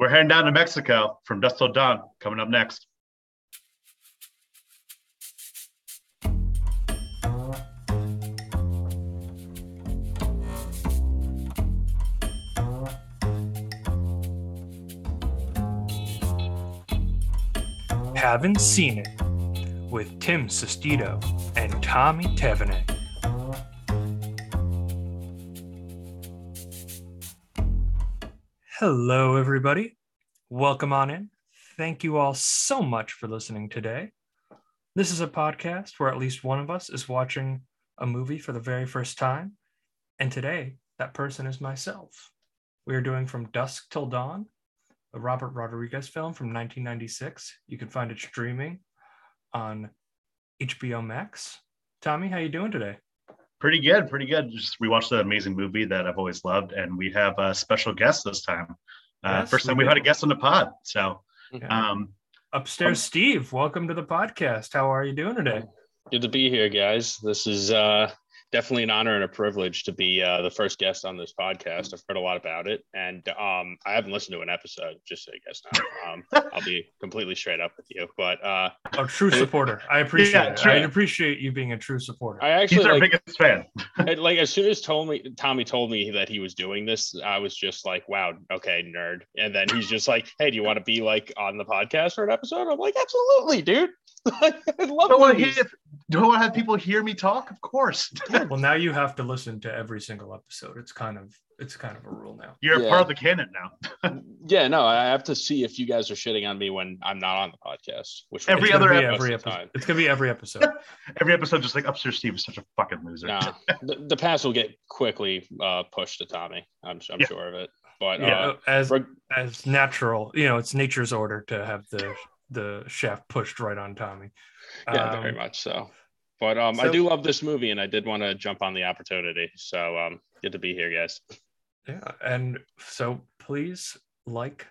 We're heading down to Mexico from Dusk Till Dawn. Coming up next. Haven't Scene It with Tim Sestito and Tommy Tevenet. Hello, everybody. Welcome on in. Thank you all so much for listening today. This is a podcast where at least one of us is watching a movie for the very first time. And today, that person is myself. We are doing From Dusk Till Dawn, a Robert Rodriguez film from 1996. You can find it streaming on HBO Max. Tommy, how you doing today? Pretty good, pretty good. Just rewatched the amazing movie that I've always loved, and we have a special guest this time. Uh, Yes, first time we we've had a guest on the pod. So, Yeah. um, Upstairs, Steve. Welcome to the podcast. How are you doing today? Good to be here, guys. This is uh, definitely an honor and a privilege to be uh, the first guest on this podcast. I've heard a lot about it, and um, I haven't listened to an episode, just so you guys know. Um, I'll be completely straight up with you, but uh, A true supporter. I appreciate Yeah, it. I appreciate you being a true supporter. I actually he's actually our like, biggest fan. it- like as soon as told me Tommy told me that he was doing this, I was just like, "Wow, okay, nerd." And then he's just like, "Hey, do you want to be like on the podcast for an episode?" I'm like, "Absolutely, dude." I love Do I want to movies. hear? Do I want to have people hear me talk? Of course. well, now you have to listen to every single episode. It's kind of it's kind of a rule now. You're Yeah. part of the canon now. Yeah, no, I have to see if you guys are shitting on me when I'm not on the podcast. Which Every other be ep- most every of episode. It's gonna be every episode. Every episode, just like upstairs, Steve is such a fucking loser. Nah, the, the pass will get quickly uh, pushed to Tommy. I'm, I'm Yeah. sure of it. But yeah, uh, as reg- as natural, you know, it's nature's order to have the the shaft pushed right on Tommy. yeah, Um, very much so. But um, I do love this movie, and I did want to jump on the opportunity. So um, good to be here, guys. Yeah, and so please like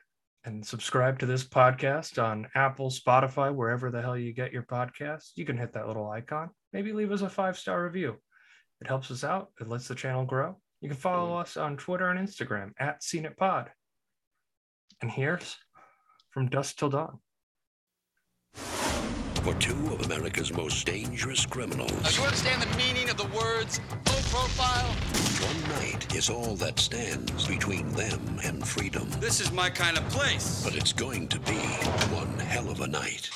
and subscribe to this podcast on Apple, Spotify, wherever the hell you get your podcasts. You can hit that little icon. Maybe leave us a five star review. It helps us out. It lets the channel grow. You can follow us on Twitter and Instagram at Scene It Pod. And here's from Dusk Till Dawn. For two of America's most dangerous criminals. Now, do you understand the meaning of the words low profile? One night is all that stands between them and freedom. This is my kind of place. But it's going to be one hell of a night.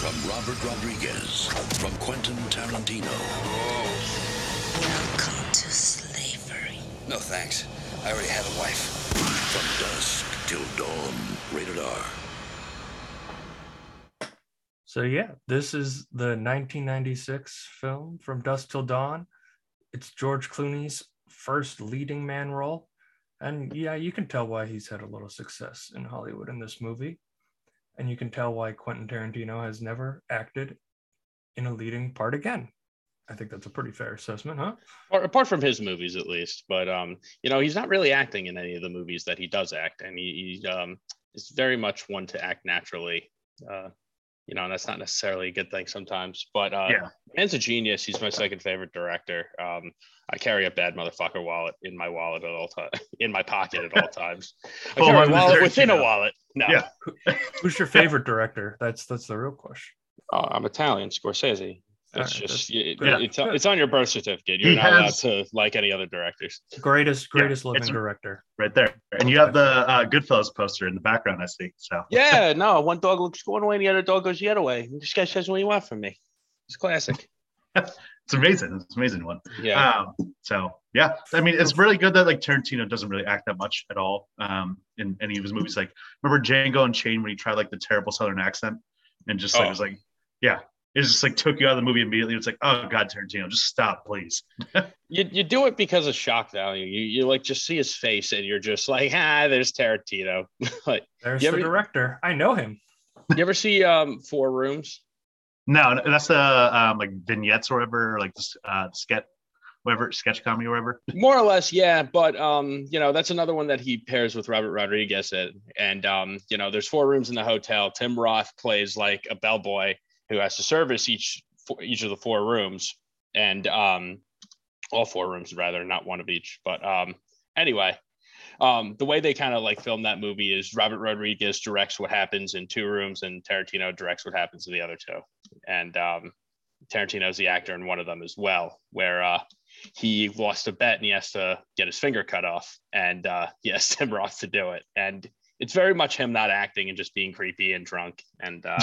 From Robert Rodriguez, from Quentin Tarantino, Welcome to slavery. No thanks. I already have a wife. from dusk till dawn. Rated R. So yeah, this is the 1996 film from Dusk Till Dawn. It's George Clooney's first leading man role, and yeah, you can tell why he's had a little success in Hollywood in this movie, and you can tell why Quentin Tarantino has never acted in a leading part again. I think that's a pretty fair assessment, huh? Or apart from his movies, at least. But um, you know, he's not really acting in any of the movies that he does act, and he, he um, is very much one to act naturally. Uh, you know, and that's not necessarily a good thing sometimes. But uh, Yeah. man's a genius. He's my second favorite director. Um, I carry a bad motherfucker wallet in my wallet at all times, in my pocket at all times. I Oh, carry a wallet within a wallet. No, Yeah. Who's your favorite director? That's that's the real question. Oh, I'm Italian, Scorsese. That's All right, just that's- it- yeah. it's it's on your birth certificate. You're He not allowed to like any other directors. Greatest greatest living director. Right there. And you have the uh, Goodfellas poster in the background, I see. So, Yeah, no, one dog looks one way and the other dog goes the other way. This guy says what you want from me. It's classic. it's amazing. It's an amazing one. Yeah. Um, so yeah, I mean, it's really good that like Tarantino doesn't really act that much at all um, in any of his movies. Like, remember Django Unchained when he tried like the terrible Southern accent and just like Oh. was like, yeah, it just like took you out of the movie immediately. It's like, oh god, Tarantino, just stop, please. you, you do it because of shock value. You you like just see his face and you're just like, ah, there's Tarantino. like There's the ever- director. I know him. you ever see um Four Rooms? No, that's the um, like vignettes or whatever, or like the uh, sketch, whatever sketch comedy or whatever. More or less, yeah. But um, you know, that's another one that he pairs with Robert Rodriguez in. And um, you know, there's four rooms in the hotel. Tim Roth plays like a bellboy who has to service each each of the four rooms, and um, all four rooms rather, not one of each. But um, anyway, um, the way they kind of like film that movie is Robert Rodriguez directs what happens in two rooms, and Tarantino directs what happens in the other two. And um, Tarantino's the actor in one of them as well, where uh, he lost a bet and he has to get his finger cut off, and uh, he asked Tim Roth to do it. And it's very much him not acting and just being creepy and drunk. And uh,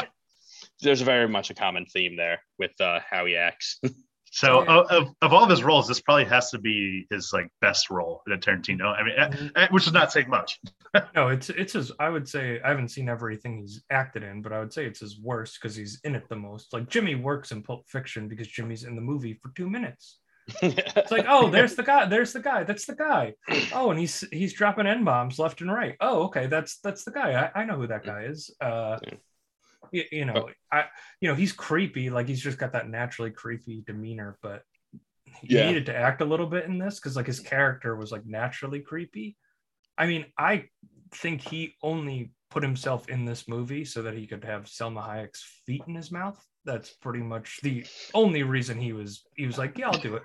there's very much a common theme there with uh, how he acts. So Yeah. of, of, of all of his roles, this probably has to be his like best role in a Tarantino. I mean, Mhm. eh, eh, which is not saying much. No, it's it's his. I would say I haven't seen everything he's acted in, but I would say it's his worst because he's in it the most. Like Jimmy works in Pulp Fiction because Jimmy's in the movie for two minutes. It's like, oh, there's the guy. There's the guy. That's the guy. Oh, and he's he's dropping n bombs left and right. Oh, okay, that's that's the guy. I, I know who that guy is. Uh, Yeah. You, you know, I you know he's creepy. Like he's just got that naturally creepy demeanor, but he Yeah. needed to act a little bit in this because like his character was like naturally creepy. I mean, I think he only put himself in this movie so that he could have Salma Hayek's feet in his mouth. That's pretty much the only reason he was he was like, yeah, I'll do it.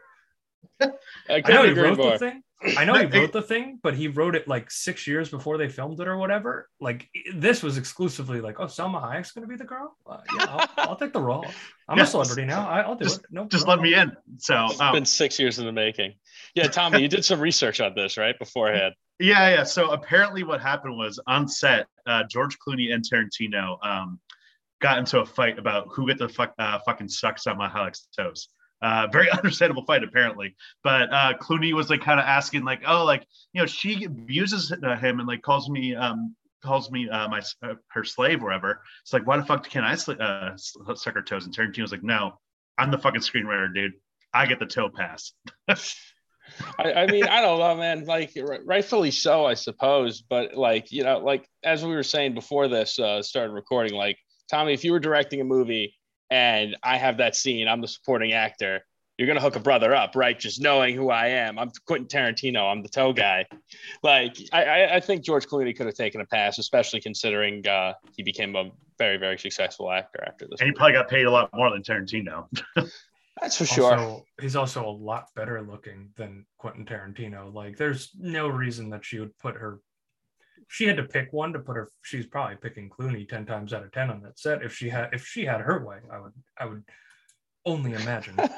I I know he wrote more. the thing. I know he wrote the thing, but he wrote it like six years before they filmed it or whatever. Like this was exclusively like, oh, Salma Hayek's gonna be the girl. Uh, yeah, I'll, I'll take the role. I'm Yeah, a celebrity now. I, I'll do just- it. No, Just no let me in. So It's um, been six years in the making. Yeah, Tommy, you did some research on this, right? Beforehand. Yeah, yeah. So apparently, what happened was on set, uh, George Clooney and Tarantino um, got into a fight about who get the fuck uh, fucking sucks on my Alex toes. Uh, very understandable fight, apparently. But uh, Clooney was like kind of asking, like, oh, like you know, she abuses uh, him and like calls me, um, calls me uh, my uh, her slave, or whatever. It's like, why the fuck can't I sl- uh, suck her toes? And Tarantino's like, no, I'm the fucking screenwriter, dude. I get the toe pass. I, I mean, I don't know, man. Like, rightfully so, I suppose. But like, you know, like as we were saying before this uh, started recording, like Tommy, if you were directing a movie and I have that scene, I'm the supporting actor. You're gonna hook a brother up, right? Just knowing who I am. I'm Quentin Tarantino. I'm the toe guy. Like, I, I, I think George Clooney could have taken a pass, especially considering uh, he became a very, very successful actor after this. And he probably got paid a lot more than Tarantino. That's for sure. Also, he's also a lot better looking than Quentin Tarantino. Like, there's no reason that she would put her. She had to pick one to put her. She's probably picking Clooney ten times out of ten on that set. If she had, if she had her way, I would, I would only imagine.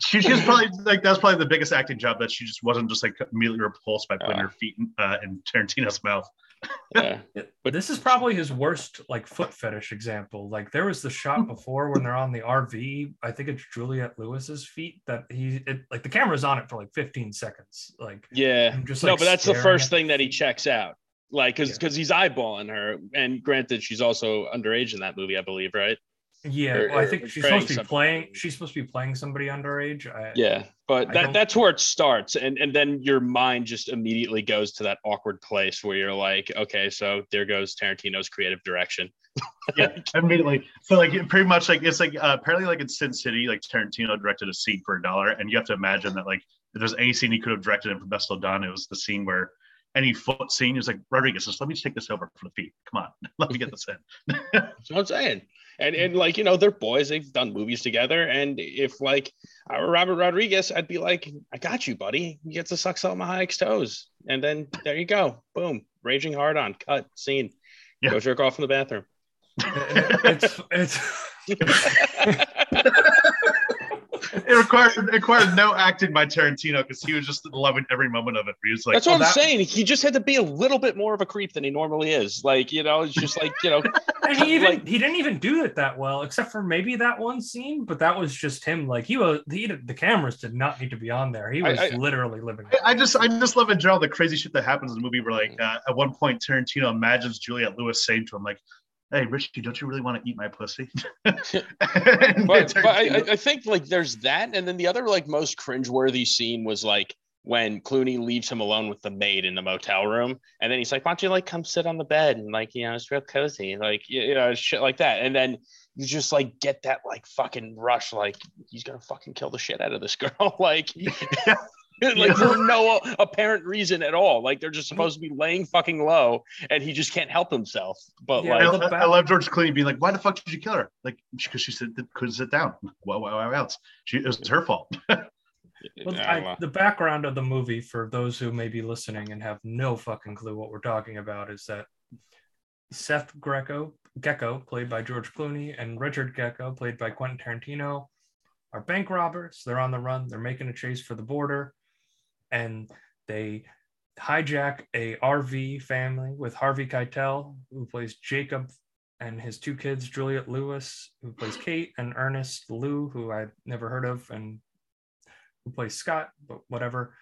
She, she was probably like that's probably the biggest acting job that she just wasn't just like immediately repulsed by putting Uh. her feet in, uh, in Tarantino's mouth. yeah. But this is probably his worst like foot fetish example. Like there was the shot before when they're on the RV. I think it's Juliette Lewis's feet that he it, like the camera's on it for like 15 seconds. Like Yeah. I'm just, no, but that's the first thing that he checks out. Like, because Yeah. because he's eyeballing her, and granted, she's also underage in that movie, I believe, right? yeah, or- well, I think she's supposed to be playing. She's supposed to be playing somebody underage. I, Yeah, but I that don't- that's where it starts, and and then your mind just immediately goes to that awkward place where you're like, okay, so there goes Tarantino's creative direction. Yeah, immediately. So like pretty much like it's like uh, apparently like in Sin City, like Tarantino directed a scene for a dollar, and you have to imagine that like if there's any scene he could have directed and for best well done, it was the scene where any foot scene is like Rodriguez, just let me take this over for the feet. Come on, let me get this in. That's what I'm saying. And and like you know they're boys. They've done movies together. And if like I were Robert Rodriguez, I'd be like, I got you, buddy. You get to suck Salma Hayek's toes, and then there you go, boom, raging hard on cut scene. Yeah. Go jerk off in the bathroom. it's it's It required it required no acting by Tarantino because he was just loving every moment of it. He was like, That's what "Oh, I'm that- saying. He just had to be a little bit more of a creep than he normally is. Like you know, it's just like you know, and he even Like- he didn't even do it that well, except for maybe that one scene. But that was just him. Like he was he the cameras did not need to be on there. He was I- literally living. I- I just I just love in general the crazy shit that happens in the movie where like uh, at one point Tarantino imagines Juliette Lewis saying to him like, "Hey Richie, don't you really want to eat my pussy?" But, but I, I- think like there's that, and then the other like most cringeworthy scene was like when Clooney leaves him alone with the maid in the motel room, and then he's like, "Why don't you like come sit on the bed and like you know it's real cozy, like you you know shit like that," and then you just like get that like fucking rush, like he's gonna fucking kill the shit out of this girl, like. like for no apparent reason at all. Like they're just mm-hmm. supposed to be laying fucking low, and he just can't help himself. But Yeah, like, the I- I love George Clooney being like, "Why the fuck did you kill her?" Like because she said couldn't sit down. Why, why, why else? She it was her fault. Well, I. I, the background of the movie, for those who may be listening and have no fucking clue what we're talking about, is that Seth Greco, Gecko, played by George Clooney, and Richard Gecko, played by Quentin Tarantino, are bank robbers. They're on the run. They're making a chase for the border, and they hijack a RV family with Harvey Keitel, who plays Jacob, and his two kids, Juliette Lewis, who plays Kate, and Ernest Liu, who I've never heard of, and who plays Scott, but whatever.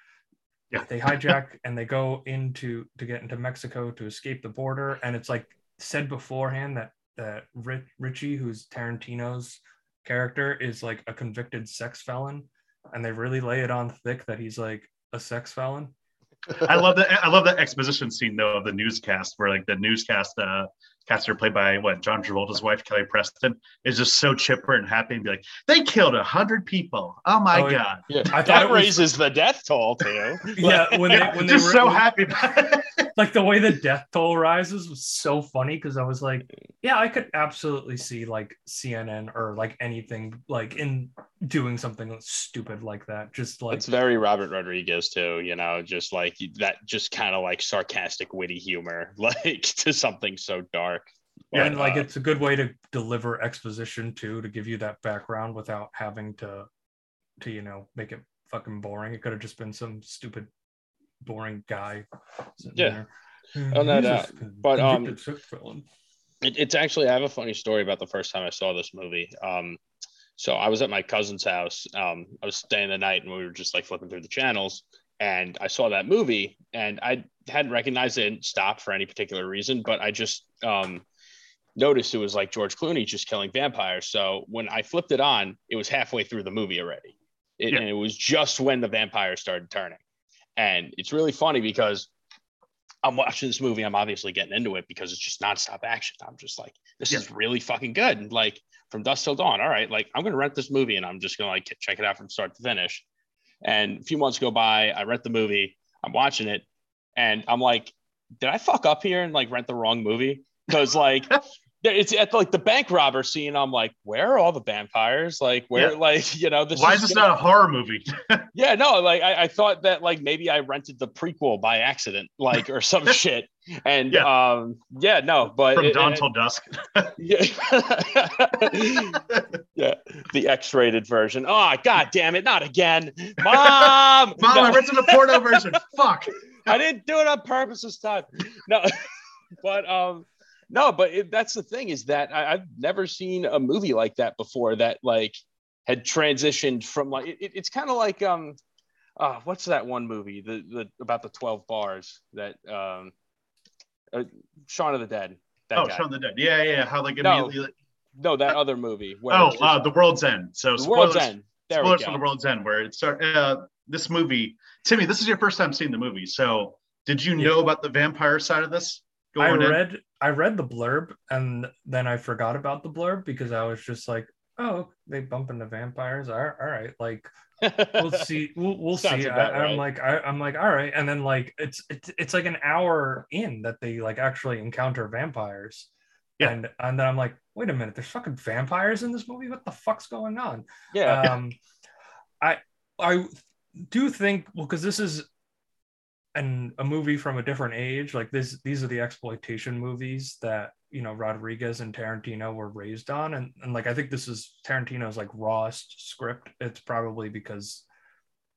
Yeah. They hijack and they go into to get into Mexico to escape the border. And it's like said beforehand that that Rich, Richie, who's Tarantino's character, is like a convicted sex felon, and they really lay it on thick that he's like a sex felon. I love that. I love that exposition scene though of the newscast where like the newscast uh, caster played by what John Travolta's wife Kelly Preston is just so chipper and happy and be like, they killed a hundred people. Oh my Oh, god! Yeah, I thought that it was- raises the death toll too. Yeah, when they when they just were so happy. Like the way the death toll rises was so funny because I was like, yeah, I could absolutely see like CNN or like anything like in doing something stupid like that. Just like It's very Robert Rodriguez too, you know, just like that, just kind of like sarcastic, witty humor, like to something so dark. and like uh, it's a good way to deliver exposition too to give you that background without having to to you know make it fucking boring. It could have just been some stupid boring guy. sitting Yeah. there. Oh, no doubt. But, um. It, it's actually I have a funny story about the first time I saw this movie. Um, so I was at my cousin's house. Um, I was staying the night, and we were just like flipping through the channels, and I saw that movie, and I hadn't recognized it and stopped for any particular reason, but I just um, noticed it was like George Clooney just killing vampires. So when I flipped it on, it was halfway through the movie already, it, Yeah. and it was just when the vampires started turning, and it's really funny because I'm watching this movie. I'm obviously getting into it because it's just nonstop action. I'm just like, this Yeah. is really fucking good. And like from dusk till dawn. All right, like I'm gonna rent this movie and I'm just gonna like check it out from start to finish. And a few months go by, I rent the movie, I'm watching it, and I'm like, did I fuck up here and like rent the wrong movie? Because like it's at like the bank robber scene. I'm like, where are all the vampires? Like, where, Yeah. like, you know, this Why is this gonna- not a horror movie? yeah, no, like I, I thought that like maybe I rented the prequel by accident, like or some shit. And Yeah. um yeah, no, but From it- dawn it- till dusk. yeah. yeah, the X-rated version. Oh god damn it, not again. Mom! Mom, No, I rented a porno version. Fuck. I didn't do it on purpose this time. No, but um no, but it, that's the thing is that I, I've never seen a movie like that before that like had transitioned from like it, it's kind of like um uh, what's that one movie the, the about the 12 bars that um uh, Shaun of the Dead that Oh, guy. Shaun of the Dead. Yeah, yeah. yeah. How like No, immediately. no that other movie where oh, just- uh, the World's End. So The World's End there spoilers from the World's End, where it start. Uh, this movie, Timmy. This is your first time seeing the movie. So, did you Yeah. know about the vampire side of this? I going in? read I read the blurb and then I forgot about the blurb because I was just like, oh, they bump into vampires. All right, all right. like we'll see. We'll, we'll see. I, right. I'm like, I, I'm like, all right. And then like it's it's it's like an hour in that they like actually encounter vampires. Yeah. And and then I'm like, wait a minute, there's fucking vampires in this movie. What the fuck's going on? yeah um i i do think well because this is an a movie from a different age like this these are the exploitation movies that you know rodriguez and tarantino were raised on. And, and like i think this is tarantino's like rawest script. It's probably because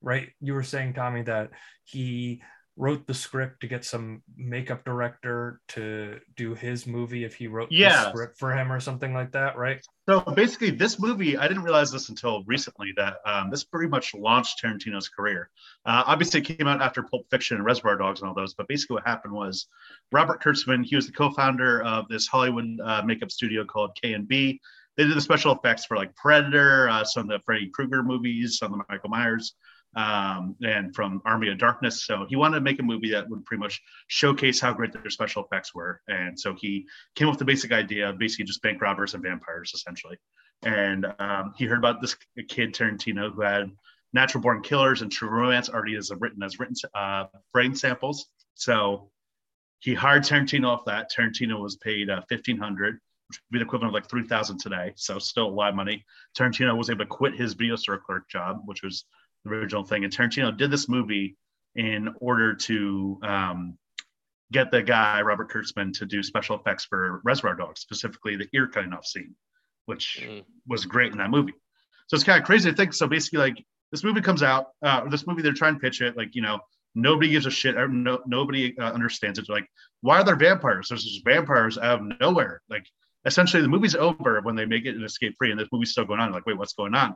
right you were saying tommy that he wrote the script to get some makeup director to do his movie if he wrote Yeah. the script for him or something like that right So basically, this movie, I didn't realize this until recently that um, this pretty much launched Tarantino's career. Uh, obviously, it came out after Pulp Fiction and Reservoir Dogs and all those, but basically, what happened was Robert Kurtzman, he was the co founder of this Hollywood uh, makeup studio called KNB. They did the special effects for like Predator, uh, some of the Freddy Krueger movies, some of the Michael Myers, um, and from Army of Darkness. So he wanted to make a movie that would pretty much showcase how great their special effects were. And so he came up with the basic idea of basically just bank robbers and vampires, essentially. And um, he heard about this kid Tarantino who had Natural Born Killers and True Romance already as written as written uh, brain samples. So he hired Tarantino off that. Tarantino was paid uh, fifteen hundred, which would be the equivalent of like three thousand today. So still a lot of money. Tarantino was able to quit his video store clerk job, which was original thing. And Tarantino did this movie in order to um, get the guy Robert Kurtzman to do special effects for Reservoir Dogs, specifically the ear cutting off scene, which Mm. was great in that movie. So it's kind of crazy to think. So basically, like this movie comes out, uh, this movie they're trying to pitch it, like you know nobody gives a shit, no, nobody uh, understands it. They're like, why are there vampires? There's just vampires out of nowhere. Like essentially, the movie's over when they make it an escape free, and this movie's still going on. Like, wait, what's going on?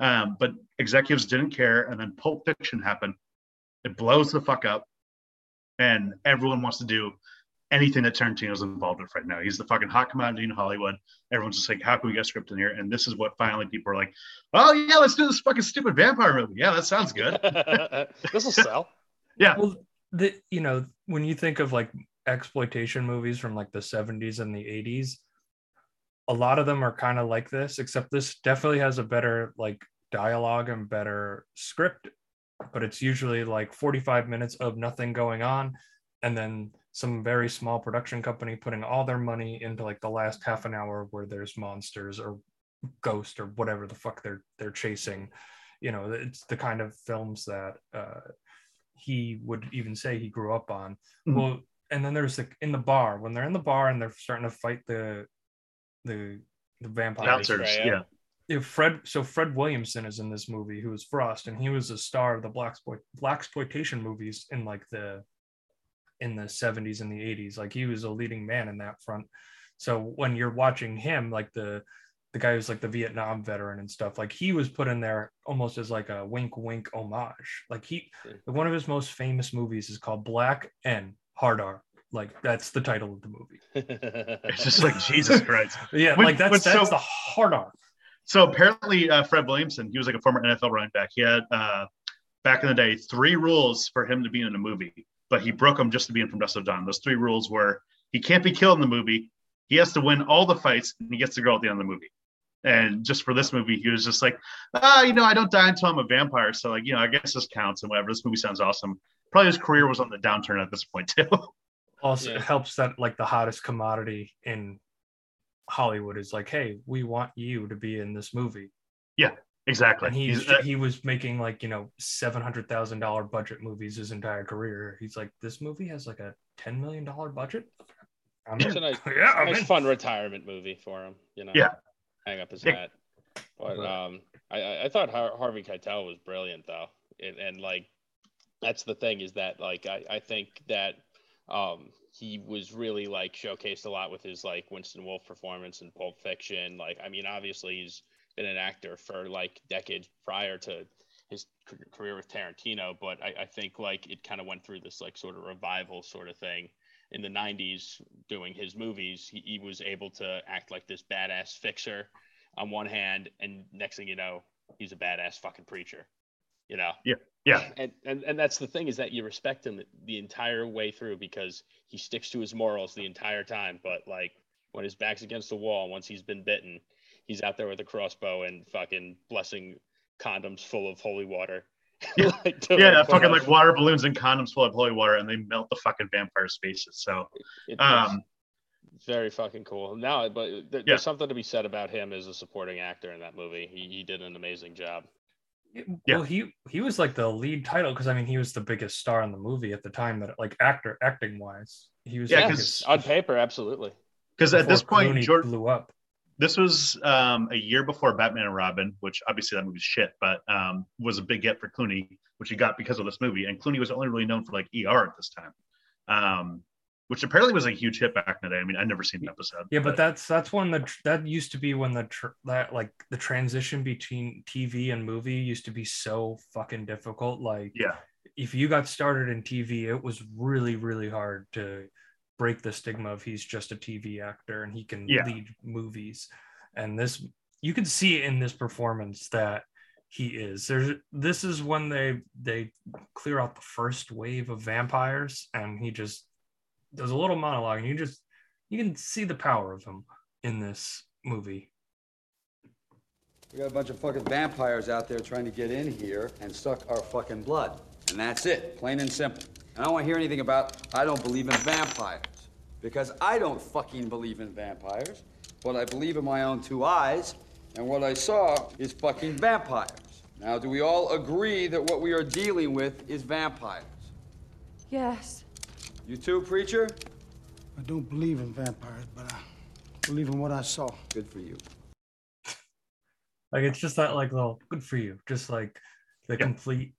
Um, but executives didn't care, and then Pulp Fiction happened. It blows the fuck up, and everyone wants to do anything that Tarantino's involved with right now. He's the fucking hot commodity in Hollywood. Everyone's just like, how can we get a script in here? And this is what finally people are like, oh yeah, let's do this fucking stupid vampire movie. Yeah, that sounds good. this will sell. Yeah, Well, the you know when you think of like exploitation movies from like the 70s and the 80s, a lot of them are kind of like this, except this definitely has a better like dialogue and better script. But it's usually like 45 minutes of nothing going on, and then some very small production company putting all their money into like the last half an hour where there's monsters or ghost or whatever the fuck they're they're chasing. You know, it's the kind of films that uh, he would even say he grew up on. Mhm. Well, and then there's the in the bar when they're in the bar and they're starting to fight the the the vampires. bouncers. right, Yeah, If Fred, so Fred Williamson is in this movie, who is Frost, and he was a star of the black black exploitation movies in like the in the 70s and the 80s. Like he was a leading man in that front. So when you're watching him, like the the guy who's like the Vietnam veteran and stuff, like he was put in there almost as like a wink wink homage. Like he hmm. one of his most famous movies is called Black and Hard R. Like that's the title of the movie. it's just like Jesus Christ. Yeah, When- like that's when that's so- the hard R. So apparently, uh, Fred Williamson, he was like a former NFL running back. He had uh, back in the day three rules for him to be in a movie, but he broke them just to be in From Dusk Till Dawn. Those three rules were he can't be killed in the movie, he has to win all the fights, and he gets the girl at the end of the movie. And just for this movie, he was just like, ah, you know, I don't die until I'm a vampire. So like, you know, I guess this counts and whatever. This movie sounds awesome. Probably his career was on the downturn at this point too. Also, Yeah. it helps that like the hottest commodity in Hollywood is like, hey, we want you to be in this movie. Yeah, exactly. And he's, He's, uh, he was making like you know seven hundred thousand dollar budget movies his entire career. He's like, this movie has like a ten million dollar budget. I'm It's in. a nice, yeah, I'm nice in. fun retirement movie for him. You know. Yeah. Hang up his Yeah. hat. But But- um, I- I I thought Harvey Keitel was brilliant though, and, and like that's the thing is that like I I think that um he was really like showcased a lot with his like Winston Wolfe performance in Pulp Fiction. Like I mean, obviously he's been an actor for like decades prior to his career with Tarantino, but I, I think like it kind of went through this like sort of revival sort of thing in the 90s doing his movies. He, he was able to act like this badass fixer on one hand, and next thing you know, he's a badass fucking preacher. You know, yeah, and, and and that's the thing is that you respect him the entire way through because he sticks to his morals the entire time. But like when his back's against the wall, once he's been bitten, he's out there with a crossbow and fucking blessing condoms full of holy water. Yeah. Like, yeah, fucking like water balloons and condoms full of holy water, and they melt the fucking vampires' faces. So, it- um, it's very fucking cool. Now, but Yeah. there's something to be said about him as a supporting actor in that movie. He, he did an amazing job. Yeah. Well, he he was like the lead title because I mean he was the biggest star in the movie at the time that like actor acting wise he was Yeah, the 'cause- biggest on paper, absolutely. because at this point, Clooney George, blew up. this was um, a year before Batman and Robin, which obviously that movie's shit, but um, was a big get for Clooney, which he got because of this movie. And Clooney was only really known for like ER at this time, um, which apparently was a huge hit back in the day. I mean, I'd never seen the episode. Yeah, but that's that's when the that used to be when the tr- that like the transition between TV and movie used to be so fucking difficult. Like yeah, if you got started in TV, it was really really hard to break the stigma of he's just a TV actor and he can Yeah. lead movies. And this you can see in this performance that he is. There's this is when they they clear out the first wave of vampires and he just does a little monologue and you just you can see the power of him in this movie. We got a bunch of fucking vampires out there trying to get in here and suck our fucking blood. And that's it, plain and simple. And I don't want to hear anything about I don't believe in vampires. Because I don't fucking believe in vampires. But I believe in my own two eyes, and what I saw is fucking vampires. Now, do we all agree that what we are dealing with is vampires? Yes. You too, preacher? I don't believe in vampires, but I believe in what I saw. Good for you. Like it's just that like little good for you, just like the complete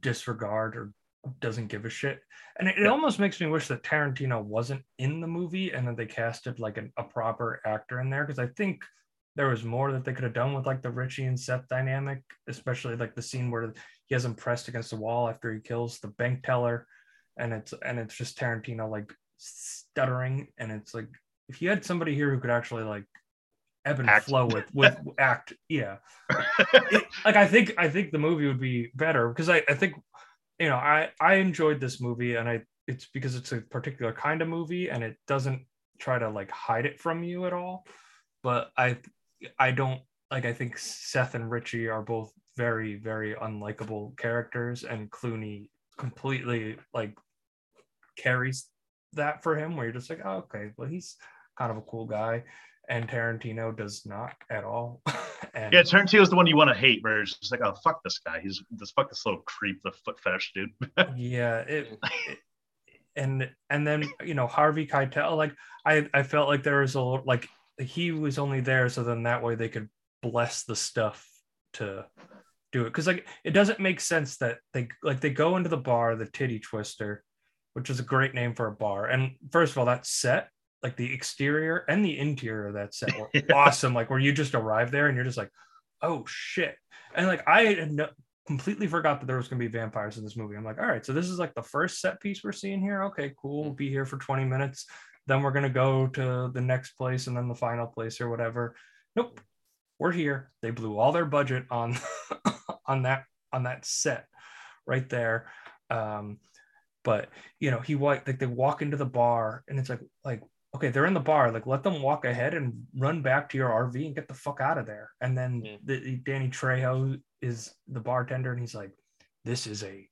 disregard or doesn't give a shit. And it, it almost makes me wish that Tarantino wasn't in the movie and that they casted like an, a proper actor in there because I think there was more that they could have done with like the Richie and Seth dynamic, especially like the scene where he has him pressed against the wall after he kills the bank teller, and it's and it's just Tarantino like stuttering, and it's like if you had somebody here who could actually like ebb and Act. flow with with act, yeah, It- like I think I think the movie would be better because I I think you know I I enjoyed this movie and I it's because it's a particular kind of movie and it doesn't try to like hide it from you at all but I I don't like I think Seth and Richie are both very very unlikable characters and Clooney completely like carries that for him where you're just like oh, okay well he's kind of a cool guy and Tarantino does not at all and Yeah, Tarantino's the one you want to hate, where it's just like, oh fuck this guy. He's this fuck this little creep, the foot fetish dude. yeah it, it- and and then you know harvey keitel like i i felt like there was a like he was only there so then that way they could bless the stuff to do it because like it doesn't make sense that they like they go into the bar the titty twister which is a great name for a bar and first of all that set like the exterior and the interior of that set were awesome like where you just arrive there and you're just like oh shit and like i had no, completely forgot that there was going to be vampires in this movie. I'm like, all right, so this is like the first set piece we're seeing here. Okay, cool. We'll be here for 20 minutes. Then we're going to go to the next place and then the final place or whatever. Nope. We're here. They blew all their budget on on that on that set right there. Um but you know, he like they walk into the bar and it's like like okay, they're in the bar. Like, let them walk ahead and run back to your RV and get the fuck out of there. And then Yeah. the, Danny Trejo is the bartender, and he's like, "This is a,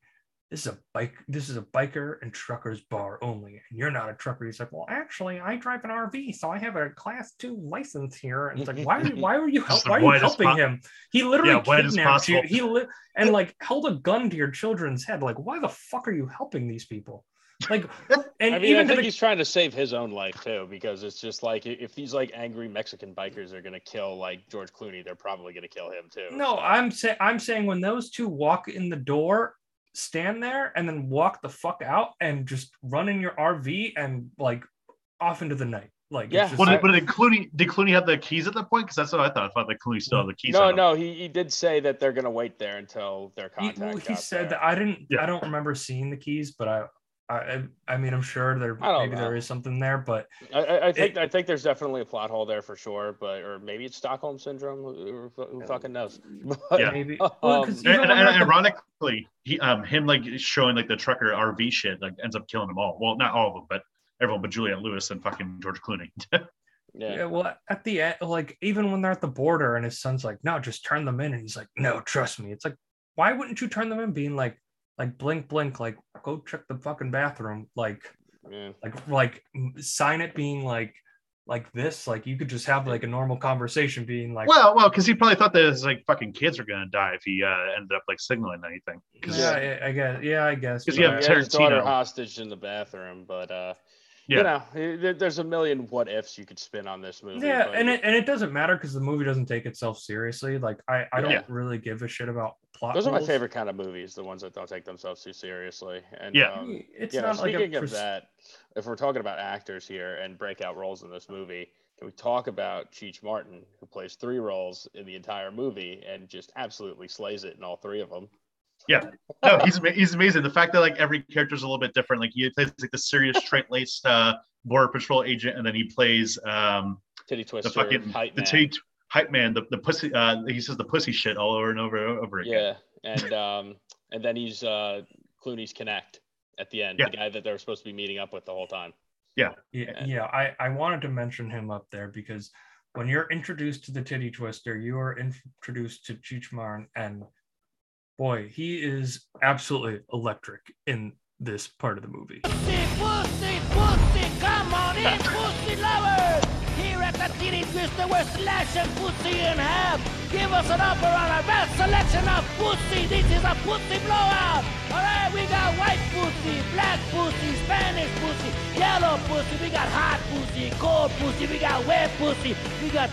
this is a bike, this is a biker and truckers bar only, and you're not a trucker." He's like, "Well, actually, I drive an RV, so I have a class two license here." And it's like, why are you, why were you help, why are you helping po- him? He literally Yeah, kidnapped you. He li- and like held a gun to your children's head. Like, why the fuck are you helping these people? Like, and I mean, I even to think the he's trying to save his own life too, because it's just like if these like angry Mexican bikers are gonna kill like George Clooney, they're probably gonna kill him too. No, I'm saying I'm saying when those two walk in the door, stand there and then walk the fuck out and just run in your RV and like off into the night. Like Yeah. just Well, like- did, but did Clooney did Clooney have the keys at that point? Because that's what I thought. I thought that Clooney still had the keys. No, no, he, he did say that they're gonna wait there until their he, contact. well, he said there. that I didn't Yeah. I don't remember seeing the keys, but I I I mean I'm sure there maybe there know. is something there, but I, I, I think I think there's definitely a plot hole there for sure, but or maybe it's Stockholm syndrome. Who, who, who fucking knows? But, Yeah. maybe um, well, 'cause And, and, and they're at the- ironically, he um him like showing like the trucker RV shit like ends up killing them all. Well, not all of them, but everyone but Juliette Lewis and fucking George Clooney. yeah. Yeah, well, at the end, like even when they're at the border and his son's like, "No, just turn them in," and he's like, "No, trust me." It's like, why wouldn't you turn them in? Being like, like blink, blink, like go check the fucking bathroom, like, yeah. like, like sign it being like, like this, like you could just have like a normal conversation, being like, well, well, because he probably thought that his like fucking kids were gonna die if he uh, ended up like signaling anything. 'Cause- yeah, I, I guess, yeah, I guess because you have He had his daughter hostage in the bathroom, but uh, Yeah. you know, eh, there's a million what ifs you could spin on this movie. yeah, but and it and it doesn't matter because the movie doesn't take itself seriously. Like I, I don't Yeah. really give a shit about plot. those are my favorite kind of movies, the ones that don't take themselves too seriously. And Yeah. um, It's you know, not like speaking a of that, if we're talking about actors here and breakout roles in this movie, can we talk about Cheech Marin, who plays three roles in the entire movie and just absolutely slays it in all three of them? Yeah, no, he's he's amazing. The fact that like every character is a little bit different. Like he plays like the serious, straight-laced uh, border patrol agent, and then he plays um, Titty the Twister, fucking hype the man. titty hype man, the the pussy. Uh, he says the pussy shit all over and over and over again. Yeah, and um, and then he's uh, Clooney's Connect at the end, Yeah. the guy that they were supposed to be meeting up with the whole time. Yeah, And- yeah. I, I wanted to mention him up there because when you're introduced to the titty twister, you are introduced to Cheech Marin, and boy, he is absolutely electric in this part of the movie. Pussy, pussy, pussy, come on in, pussy lovers! Here at the titty twister, we're slashing pussy in half. Give us an offer on our best selection of pussy. This is a pussy blowout. All right, we got white pussy, black pussy, Spanish pussy, yellow pussy. We got hot pussy, cold pussy. We got wet pussy. We got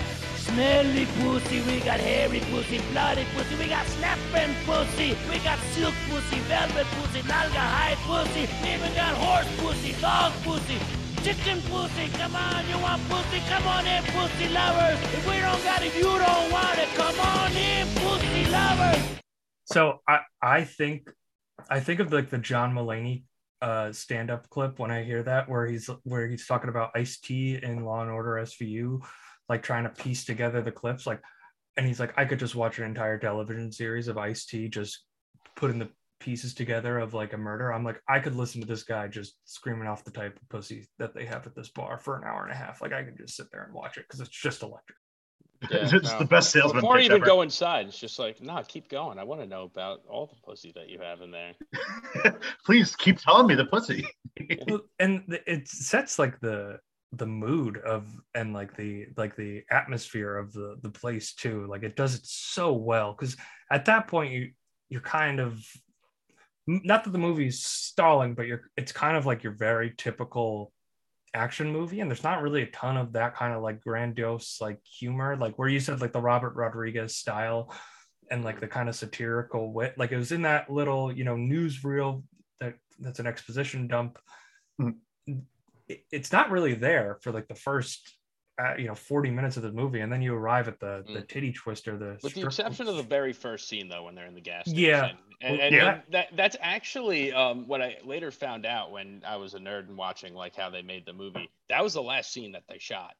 smelly pussy. We got hairy pussy, bloody pussy. We got snapping pussy. We got silk pussy, velvet pussy, nalga hide pussy. We even got horse pussy, dog pussy. Chicken pussy, come on, you want pussy? Come on in, pussy lovers. If we don't got it, you don't want it. Come on in, pussy lovers. So I I think I think of like the John Mulaney uh stand-up clip when I hear that where he's where he's talking about Ice T in Law and Order SVU, like trying to piece together the clips, like and he's like, I could just watch an entire television series of Ice T just putting the pieces together of like a murder. I'm like, I could listen to this guy just screaming off the type of pussy that they have at this bar for an hour and a half. Like I could just sit there and watch it because it's just electric. Yeah, it's no. the best salesman Before I pitch even ever. go inside, it's just like, nah, keep going. I want to know about all the pussy that you have in there. Please keep telling me the pussy. Well, and it sets like the the mood of and like the like the atmosphere of the the place too like it does it so well because at that point you you're kind of not that the movie's stalling but you're it's kind of like your very typical action movie and there's not really a ton of that kind of like grandiose like humor like where you said like the robert rodriguez style and like the kind of satirical wit like it was in that little you know newsreel that that's an exposition dump Mhm. It- it's not really there for like the first uh, you know 40 minutes of the movie and then you arrive at the the titty twister the With the exception of the very first scene, though, when they're in the gas station. Yeah. And, and, yeah. and that that's actually um, what I later found out when I was a nerd and watching like how they made the movie. That was the last scene that they shot.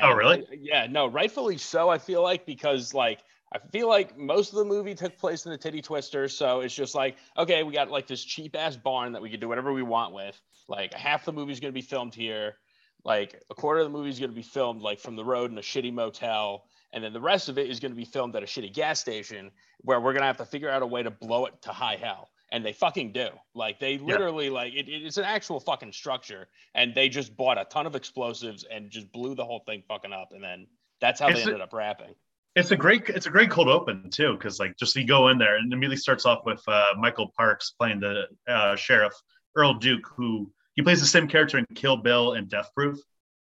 Oh, really? uh, Yeah, no, rightfully so. I feel like because like I feel like most of the movie took place in the titty twister, so it's just like okay, we got like this cheap ass barn that we could do whatever we want with. Like half the movie's gonna be filmed here, like a quarter of the movie is gonna be filmed like from the road in a shitty motel, and then the rest of it is gonna be filmed at a shitty gas station where we're gonna have to figure out a way to blow it to high hell. And they fucking do. Like they literally like it, it- it's an actual fucking structure, and they just bought a ton of explosives and just blew the whole thing fucking up, and then that's how It's they a- ended up wrapping. It's a great it's a great cold open too because like just you go in there and immediately starts off with uh, Michael Parks playing the uh, sheriff Earl Duke who he plays the same character in Kill Bill and Death Proof.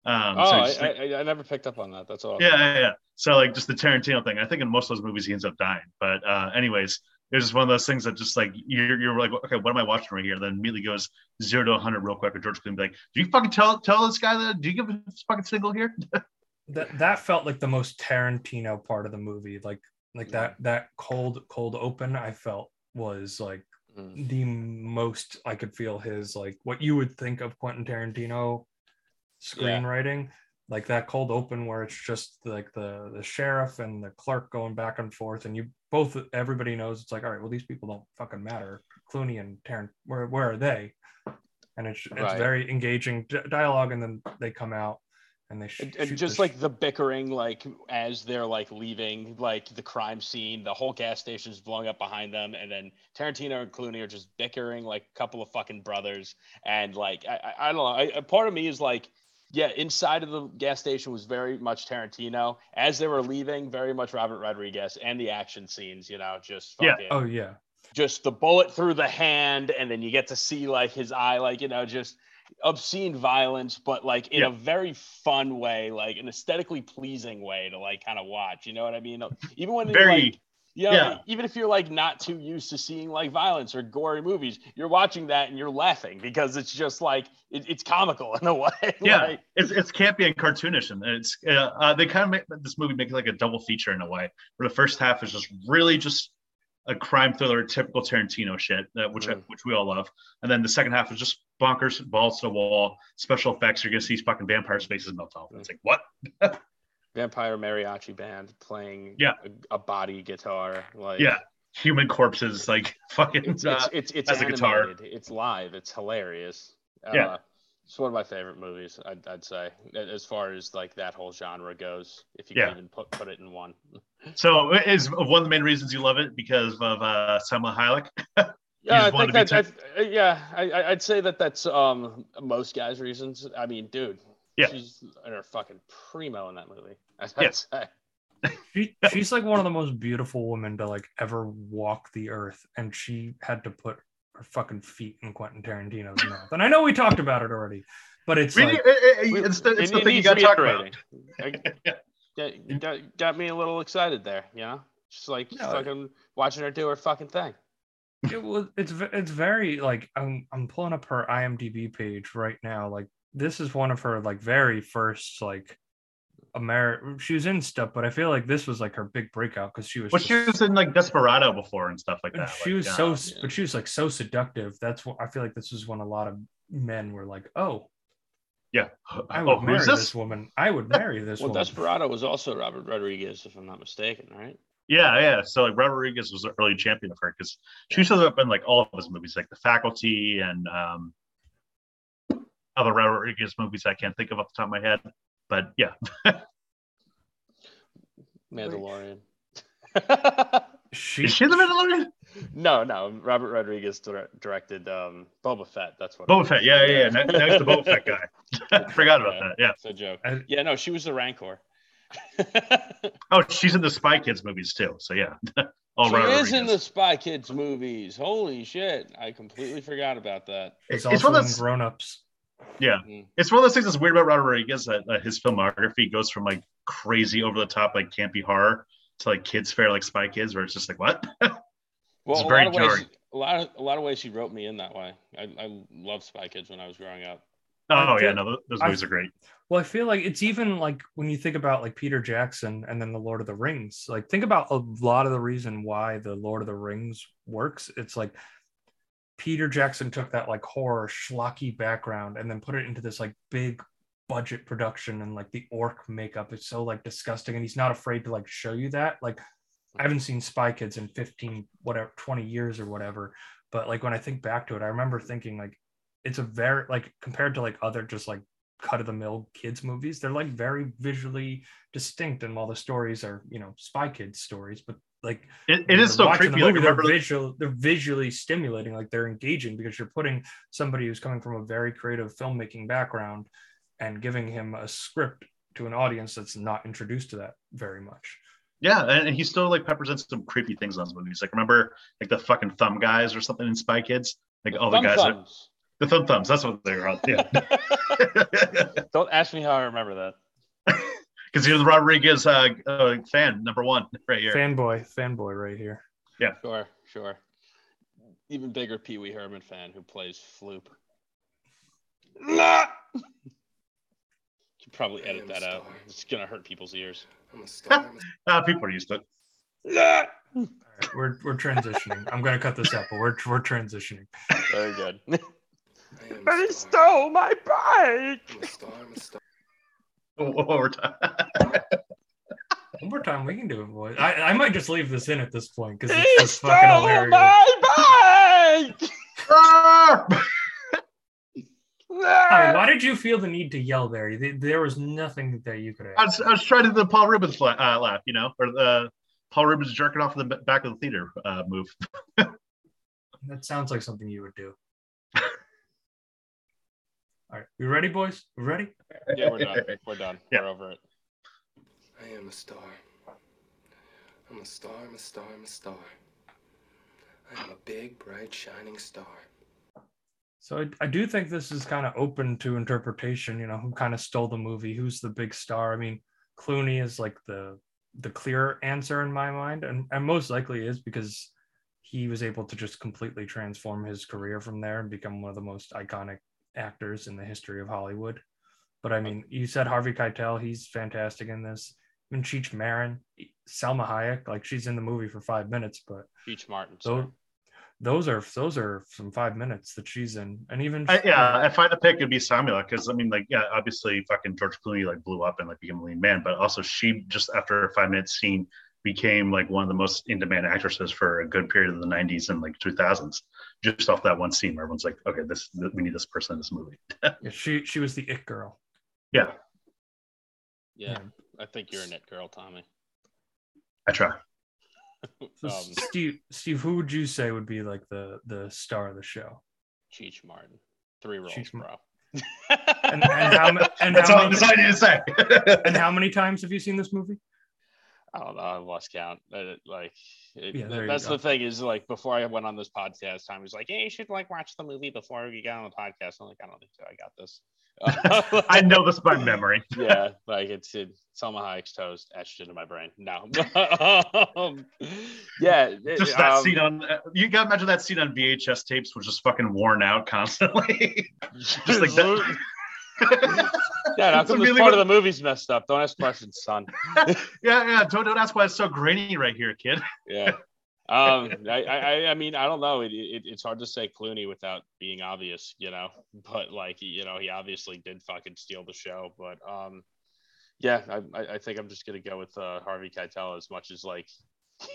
Um, oh, so I, like- I, I never picked up on that. That's all. yeah, yeah, yeah. So like just the Tarantino thing. I think in most of those movies he ends up dying. But uh, anyways, it was just one of those things that just like you're you're like okay, what am I watching right here? Then immediately goes zero to 100 real quick. Or George Clooney be like, do you fucking tell tell this guy that? Do you give him a fucking single here? that that felt like the most tarantino part of the movie. Like like that that cold cold open i felt was like Mm. the most i could feel his like what you would think of quentin tarantino screenwriting. Like that cold open where it's just like the the sheriff and the clerk going back and forth and you both everybody knows it's like all right well these people don't fucking matter. Clooney and tarrant where where are they? And it's it's Right. very engaging dialogue and then they come out and they sh- And, and shoot just the like the bickering, like as they're like leaving, like the crime scene, the whole gas station's blowing up behind them, and then Tarantino and Clooney are just bickering like a couple of fucking brothers, and like I, I, I don't know, I, a part of me is like, yeah, inside of the gas station was very much Tarantino. As they were leaving, very much Robert Rodriguez, and the action scenes, you know, just Yeah. oh yeah just the bullet through the hand, and then you get to see like his eye, like you know, just obscene violence, but like in a very fun way, like an aesthetically pleasing way to like kind of watch. You know what I mean? Even when you're Very- like, you know, yeah. even if you're like not too used to seeing like violence or gory movies, you're watching that and you're laughing because it's just like it, it's comical in a way. yeah, like, it's it's campy and cartoonish, and it's uh, uh, they kind of make this movie make it like a double feature in a way, where the first half is just really just a crime thriller, typical Tarantino shit, that which I, Mhm. which we all love, and then the second half is just bonkers, balls to the wall, special effects. You're gonna see fucking vampire faces melt off. It's like what? vampire mariachi band playing Yeah. a, a body guitar. Like Yeah, human corpses like fucking. it's uh, it's it's, it's as a guitar. animated. It's live. It's hilarious. Yeah. Uh, it's one of my favorite movies. I'd, I'd say as far as like that whole genre goes. If you Yeah. can even put put it in one. so is one of the main reasons you love it because of uh, Salma Hayek. Yeah, I just wanted think to be that. I, yeah, I, I- I'd say that that's um most guys' reasons. I mean, dude, Yeah. She's in her fucking primo in that movie. I'd Yeah. say. She, she's like one of the most beautiful women to like ever walk the earth, and she had to put her fucking feet in Quentin Tarantino's mouth. And I know we talked about it already, but it's We like, it- it- it's the, it's It- the thing you got to talk about. reiterating. I- got, got, got me a little excited there, you know? Just like No. fucking watching her do her fucking thing. it was it's it's very like I'm I'm pulling up her IMDb page right now. Like this is one of her like very first like Ameri She was in stuff, but I feel like this was like her big breakout because she was. Well, just- she was in like Desperado before and stuff like that. she like, was uh, so, s- but she was like so seductive. That's what I feel like. This was when a lot of men were like, "Oh, yeah. I would Oh, marry this? this? woman. I would marry this Well, woman." Desperado was also Robert Rodriguez, if I'm not mistaken, right? Yeah, yeah. So like Rodriguez was an early champion of her because she shows up in like all of his movies, like The Faculty and um, other Robert Rodriguez movies I can't think of off the top of my head. But yeah, Mandalorian. she is she the Mandalorian? No, no. Robert Rodriguez dir- directed um, Boba Fett. That's what. it Boba. Fett. Yeah, yeah, yeah. Ne- Next to Boba Fett guy. Forgot about that. Yeah. It's a joke. I- Yeah, no, she was the Rancor. Oh, she's in the Spy Kids movies too. So yeah, all she Robert is in the Spy Kids movies. Holy shit! I completely forgot about that. It's also one in those. Grown Ups. Yeah, Mm. it's one of those things that's weird about Robert Rodriguez that uh, his filmography goes from like crazy over the top like campy horror to like kids fair like Spy Kids, where it's just like what? Well, It's a very lot of ways, jarring. a lot of a lot of ways she wrote me in that way. I, I loved Spy Kids when I was growing up. Oh I yeah, feel- no, th- those I- movies are great. Well, I feel like it's even like when you think about like Peter Jackson and then the Lord of the Rings. Like think about a lot of the reason why the Lord of the Rings works. It's like Peter Jackson took that like horror schlocky background and then put it into this like big budget production and like the orc makeup is so like disgusting and he's not afraid to like show you that. Like I haven't seen Spy Kids in 15 whatever 20 years or whatever, but like when I think back to it, I remember thinking like it's a very like compared to like other just like cut of the mill kids movies they're like very visually distinct and while the stories are you know spy kids stories but like It, it is you're still watching creepy. the Like, they're remember, visual they're visually stimulating like they're engaging because you're putting somebody who's coming from a very creative filmmaking background and giving him a script to an audience that's not introduced to that very much yeah, and, and he still like peppers in some creepy things on his movies. Like remember like the fucking thumb guys or something in Spy Kids. Like all the Thumb guys, are, the thumb thumbs. That's what they're called. Yeah, Don't ask me how I remember that. because you're the Rodriguez uh, uh, fan number one right here. fanboy fanboy right here Yeah. Sure, sure. Even bigger Pee Wee Herman fan who plays Floop. Should probably edit that out. It's gonna hurt people's ears. Uh, people are used to it. All right, we're, we're transitioning i'm gonna cut this out but we're, we're transitioning Very good. but he stole my bike. One more time. One more time, we can do it, boys. I, I might just leave this in at this point because it's just fucking stole hilarious. my bike. Ah! Tommy, why did you feel the need to yell there? There- There was nothing that you could I was, I was trying to do the Paul Reubens fla- uh, laugh, you know, or the Paul Reubens jerking off in the back of the theater uh, move. That sounds like something you would do. All right, we ready, boys? We ready? Yeah, we're done. We're done. Yeah. We're over it. I am a star. I'm a star, I'm a star, I'm a star. I am a big, bright, shining star. So I, I do think this is kind of open to interpretation. You know, who kind of stole the movie? Who's the big star? I mean, Clooney is like the the clear answer in my mind, and and most likely is because he was able to just completely transform his career from there and become one of the most iconic actors in the history of Hollywood. But I mean, you said Harvey Keitel; he's fantastic in this. Even Cheech Marin, Salma Hayek, like she's in the movie for five minutes, but Peach Martin. those those are those are some five minutes that she's in, and even I, yeah, if I had to pick, it'd be Samuel because I mean, like, yeah, obviously, fucking George Clooney like blew up and like became a lean man, but also she just after a five minute scene became like one of the most in demand actresses for a good period of the '90s and like 2000s, just off that one scene where everyone's like, okay, this we need this person in this movie. Yeah, she she was the it girl. Yeah, Yeah, I think you're a net girl, Tommy. I try. So Um, Steve, Steve, who would you say would be like the the star of the show? Cheech Martin. Three rolls, Cheech Ma- bro. And, and how, and That's how all, many, I need to say. and how many times have you seen this movie? I don't know. I lost count. Uh, Like, it, Yeah, that's the thing is like before I went on this podcast, Tom was like, "Hey, you should like watch the movie before you get on the podcast." I'm like, I don't think so. I got this. I know this by memory. yeah, like it's it, Salma Hayek's toes etched into my brain. No, um, yeah, it- Just that um, scene on you gotta imagine that scene on VHS tapes which is fucking worn out constantly. just like that. Yeah, how So come this really part what- of the movie's messed up? Don't ask questions, son. yeah, yeah. Don't don't ask why it's so grainy right here, kid. yeah. Um, I, I, I mean, I don't know. It, it, it's hard to say Clooney without being obvious, you know. But like, you know, he obviously did fucking steal the show. But um, yeah, I, I I think I'm just gonna go with uh, Harvey Keitel as much as like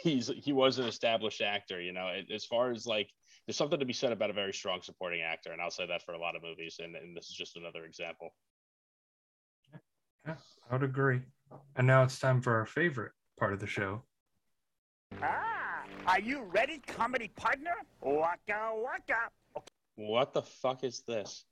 he's he was an established actor, you know. As far as like, there's something to be said about a very strong supporting actor, and I'll say that for a lot of movies, and, and this is just another example. Yeah, I would agree. And now it's time for our favorite part of the show. Ah, are you ready, comedy partner? Waka waka. What the fuck is this?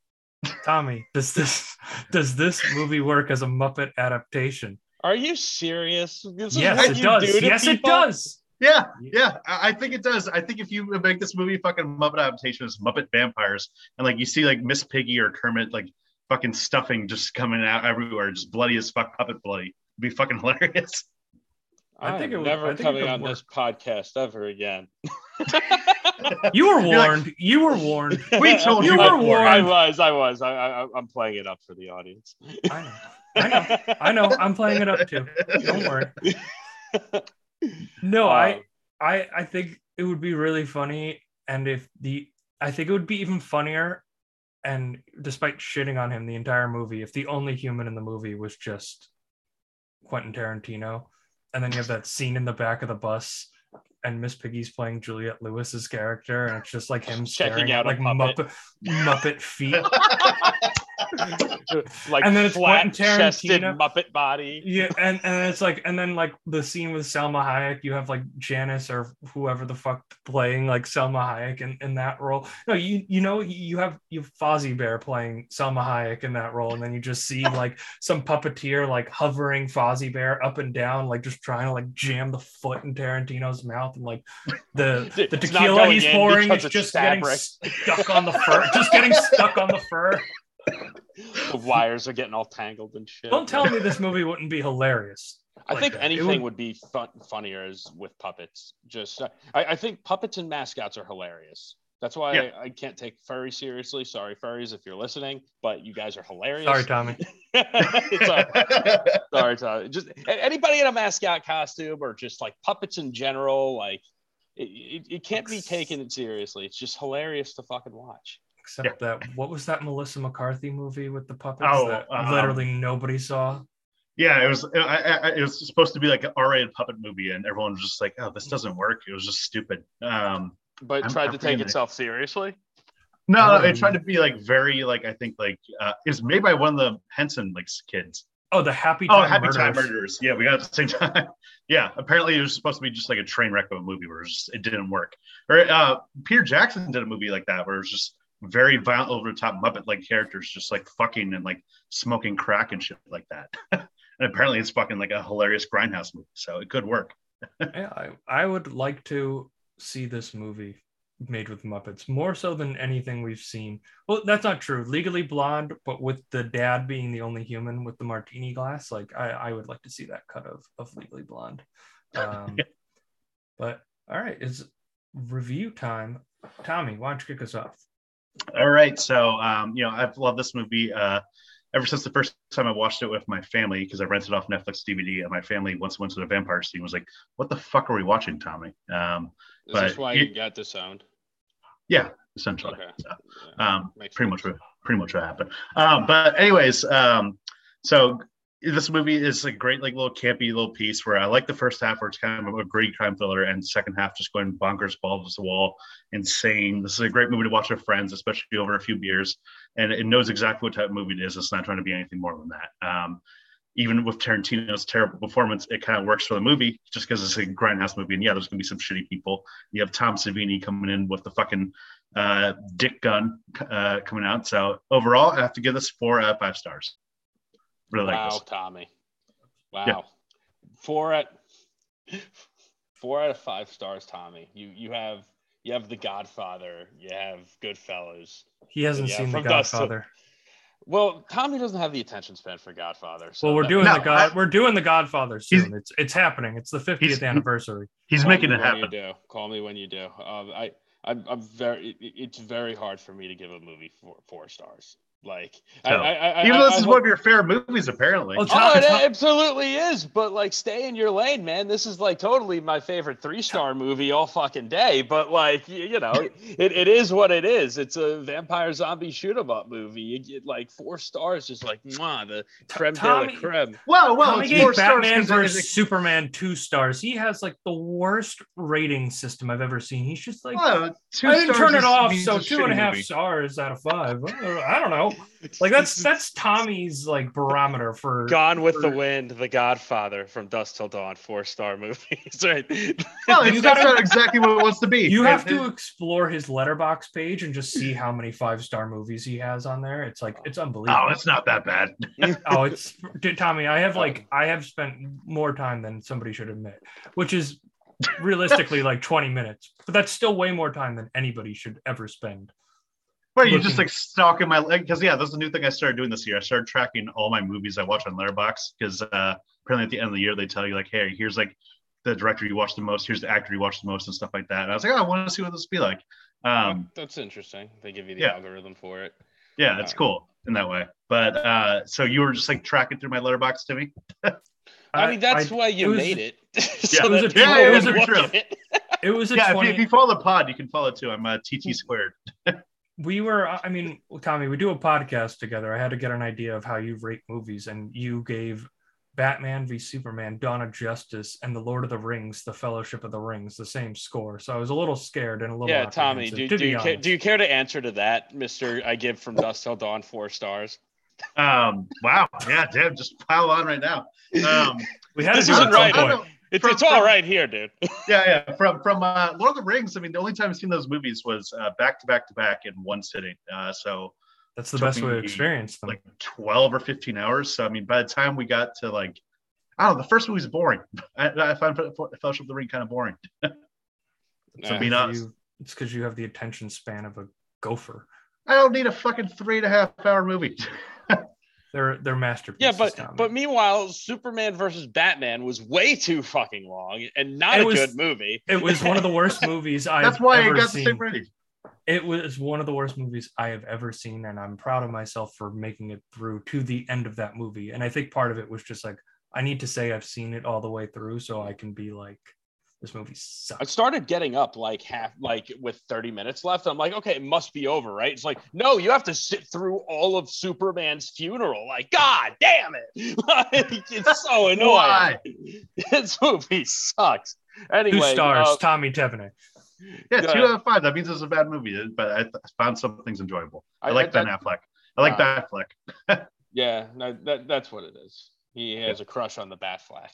Tommy, does this does this movie work as a Muppet adaptation? Are you serious? This is Yes, what it you does. do to Yes, it people? does. Yeah, yeah. I I think it does. I think if you make this movie fucking Muppet adaptation as Muppet vampires, and like you see like Miss Piggy or Kermit like fucking stuffing just coming out everywhere, just bloody as fuck, puppet bloody, it'd be fucking hilarious. I think I'm it would- never I think coming could on work. this podcast ever again. You were You're like- warned. you were warned. We told You you were before. I was, I was. I, I, I'm playing it up for the audience. I know. I know. I know. I'm playing it up too. Don't worry. No, I, Um, I, I think it would be really funny, and if the, I think it would be even funnier, and despite shitting on him the entire movie, if the only human in the movie was just Quentin Tarantino, and then you have that scene in the back of the bus. And Miss Piggy's playing Juliette Lewis's character, and it's just like him Checking staring out at like puppet. Muppet, Muppet feet. like And then it's flat-chested Muppet body. Yeah, and and it's like, and then like the scene with Salma Hayek, you have like Janice or whoever the fuck playing like Salma Hayek in, in that role. No, you you know you have you have Fozzie Bear playing Salma Hayek in that role, and then you just see like some puppeteer like hovering Fozzie Bear up and down, like just trying to like jam the foot in Tarantino's mouth, and like the the tequila he's pouring is just getting stuck on the fur, just getting stuck on the fur. The wires are getting all tangled and shit. Don't tell me this movie wouldn't be hilarious. I like think that. Anything would- would, be fun, funnier as with puppets. Just, uh, I, I think puppets and mascots are hilarious. That's why Yeah. I, I can't take furry seriously. Sorry, furries, if you're listening, but you guys are hilarious. Sorry, Tommy. It's all right. Sorry, Tommy. Just anybody in a mascot costume or just like puppets in general, like it, it, it can't be taken seriously. It's just hilarious to fucking watch. Except that, what was that Melissa McCarthy movie with the puppets Oh, that um, literally nobody saw? Yeah, it was. I, I, it was supposed to be like an R-rated puppet movie, and everyone was just like, "Oh, this doesn't work." It was just stupid. Um, But it I'm- tried I'm to take forgetting it. itself seriously. no, Um, it tried to be like very like I think like uh, it was made by one of the Henson like kids. Oh, the Happy Oh, Happy Murders. Time Murderers. Yeah, we got it at the same time. yeah, apparently it was supposed to be just like a train wreck of a movie where it, was just, it didn't work. Or uh, Peter Jackson did a movie like that where it was just very violent, over the top Muppet like characters, just like fucking and like smoking crack and shit like that. and apparently it's fucking like a hilarious grindhouse movie, so it could work. Yeah, I, I would like to see this movie made with Muppets more so than anything we've seen. Well, that's not true. Legally Blonde, but with the dad being the only human with the martini glass, like I, I would like to see that cut of of Legally Blonde. Um, but all right, it's review time. Tommy, why don't you kick us off? All right. So, um, you know, I've loved this movie uh, ever since the first time I watched it with my family because I rented off Netflix DVD, and my family once went to the vampire scene was like, "What the fuck are we watching, Tommy?" Um, Is but this why you- you got sound. yeah, essentially. Okay. So, um, pretty much, what- pretty much what happened. Um, but anyways, um, so this movie is a great, like, little campy little piece where I like the first half where it's kind of a great crime thriller, and second half just going bonkers, balls to the wall, insane. This is a great movie to watch with friends, especially over a few beers, and it knows exactly what type of movie it is. It's not trying to be anything more than that. Um, even with Tarantino's terrible performance, it kind of works for the movie just because it's a grindhouse movie. And yeah, there's gonna be some shitty people. You have Tom Savini coming in with the fucking uh, Dick gun uh, coming out. So overall, I have to give this four out of five stars. Really wow, like. Tommy. Wow. Yeah. Four at four out of five stars, Tommy. You you have you have The Godfather. You have Goodfellas. He hasn't Yeah, seen The from Dust to- Godfather. Well, Tommy doesn't have the attention span for Godfather. So Well, we're doing No, the God. I- we're doing the Godfather soon. It's it's happening. It's the 50th anniversary. He's Call making it when happen. You do. Call me when you do. Um, I, I'm, I'm very. it- it's very hard for me to give a movie four, four stars. Like, I, So, I, I, Even I, though this I is hope- one of your favorite movies, apparently. Oh, Oh, it Tom- absolutely is. But like, stay in your lane, man. This is like totally my favorite three star movie all fucking day. But like, you, you know, it, it is what it is. It's a vampire zombie shoot 'em up movie. You get like four stars, just like mwah, the creme de la creme. Well, well, Tommy gave four stars Batman 'cause it versus is- Superman two stars. He has like the worst rating system I've ever seen. He's just like, well, two I didn't stars turn it off, so it's two and a shitty half movie. stars out of five. I don't know. Like that's that's Tommy's like barometer for Gone with the Wind, The Godfather from Dusk Till Dawn, four star movies. right. Well, it's, You that's gotta- not exactly what it wants to be. You have to explore his Letterboxd page and just see how many five star movies he has on there. It's like it's unbelievable. Oh, it's not that bad. oh, it's dude, Tommy. I have oh. like I have spent more time than somebody should admit, which is realistically like 20 minutes, but that's still way more time than anybody should ever spend. Well, you just looking- like stalking my leg? because yeah, that's a new thing I started doing this year. I started tracking all my movies I watch on Letterboxd because uh, apparently at the end of the year they tell you like, hey, here's like the director you watch the most, here's the actor you watch the most, and stuff like that. And I was like, oh, I want to see what this will be like. Um, That's interesting. They give you the Yeah. algorithm for it. yeah, it's cool in that way. But uh, so you were just like tracking through my Letterboxd, to me. I mean, that's why you was- made it. Yeah, so it was a- yeah, it was a look true. at it. It was a yeah, if you, if you follow the pod, you can follow too. I'm uh, TT squared. we were i mean tommy we do a podcast together i had to get an idea of how you rate movies and you gave batman v superman dawn of justice and the lord of the rings the fellowship of the rings the same score so i was a little scared and a little Yeah, Tommy, do, to do, you care, do you care to answer to that, Mister? I give from Dusk Till Dawn four stars. Um, wow, yeah, damn, just pile on right now. Um, we had This to do it isn't at some right. Point. Know. It's, From- it's all from- right here, dude. yeah, yeah. From from uh, Lord of the Rings. I mean, the only time I've seen those movies was uh, back to back to back in one sitting. Uh, so that's the best way to experience them like twelve or fifteen hours. So I mean, by the time we got to like, I don't know, the first movie's boring. I, I find Fellowship of the Ring kind of boring. Yeah. being honest. You- it's because you have the attention span of a gopher I don't need a fucking three and a half hour movie. they're they're masterpieces Yeah, but but meanwhile, Superman versus Batman was way too fucking long and not It a was- good movie. it was one of the worst movies i've That's why ever it got seen. the same rating. it was one of the worst movies I have ever seen, and I'm proud of myself for making it through to the end of that movie. And I think part of it was just like I need to say I've seen it all the way through, so I can be like, this movie sucks. I started getting up like half, like with 30 minutes left. I'm like, okay, it must be over, right? It's like, no, you have to sit through all of Superman's funeral. Like, god damn it. Like, it's so annoying. This movie sucks. Anyway, Two stars, uh, Tommy Tevene. Yeah, two out of five. That means it's a bad movie, but I th- found some things enjoyable. I, I- like I- Ben I- Affleck. I like Uh, Batfleck. yeah, no, that, that's what it is. He has a crush on the Batfleck.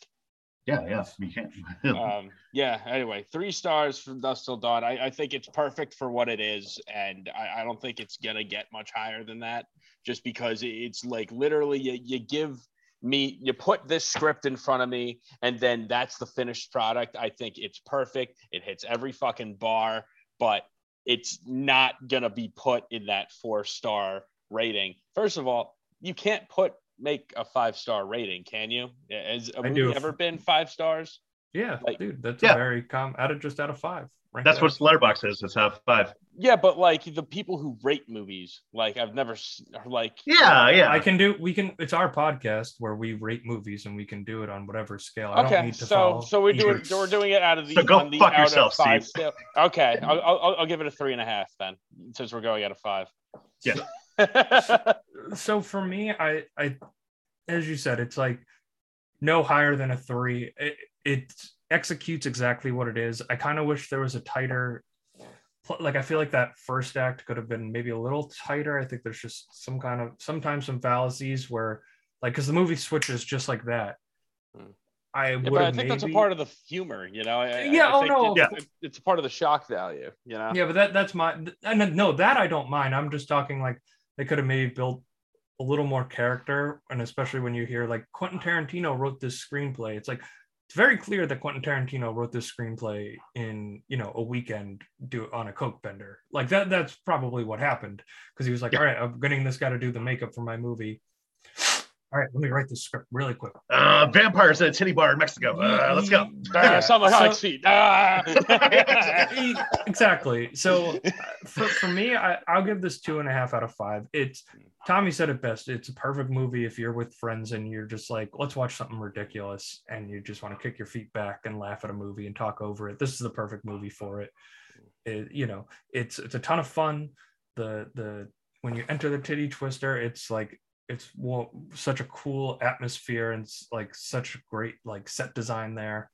Yeah, yeah. You can't. um, yeah. Anyway, three stars from Dusk Till Dawn. I, I think it's perfect for what it is, and I, I don't think it's gonna get much higher than that. Just because it's like literally, you, you give me, you put this script in front of me, and then that's the finished product. I think it's perfect. It hits every fucking bar, but it's not gonna be put in that four star rating. First of all, you can't put make a five star rating, can you? Has a I movie do. ever been five stars? Yeah, Like- dude, that's Yeah. very common. out of just out of five. Ranked That's out what of- Letterboxd is. It's half five. Yeah, but like the people who rate movies, like I've never s- like. Yeah, yeah. I can do. We can. It's our podcast where we rate movies, and we can do it on whatever scale. I don't Okay, need to so so we're doing either. we're doing it out of the So go the fuck out yourself, of five Steve. scale. Okay, I'll, I'll I'll give it a three and a half then, since we're going out of five. Yeah. so for me, I, I, as you said, it's like no higher than a three. It, it executes exactly what it is. I kind of wish there was a tighter, like I feel like that first act could have been maybe a little tighter. I think there's just some kind of sometimes some fallacies where, like, because the movie switches just like that. Hmm. I Yeah, would but I have think that's a part of the humor, you know. I, I- Yeah, I oh, think no, it- Yeah. it's a part of the shock value, you know. Yeah, but that that's my and no that I don't mind. I'm just talking like they could have maybe built a little more character, and especially when you hear like Quentin Tarantino wrote this screenplay. It's like it's very clear that Quentin Tarantino wrote this screenplay in you know a weekend do on a coke bender. Like that that's probably what happened because he was like, all right, I'm getting this guy to do the makeup for my movie. All right, let me write this script really quick. Uh, vampires at a titty bar in Mexico. Uh, let's go. Ah, someone So- likes feet. Ah. exactly. So uh, for, for me, I, I'll give this two and a half out of five. It's Tommy said it best. It's a perfect movie if you're with friends and you're just like, let's watch something ridiculous, and you just want to kick your feet back and laugh at a movie and talk over it. This is the perfect movie for it. It- you know, it's it's a ton of fun. The the when you enter the titty twister, it's like it's well, such a cool atmosphere and like such great like set design there.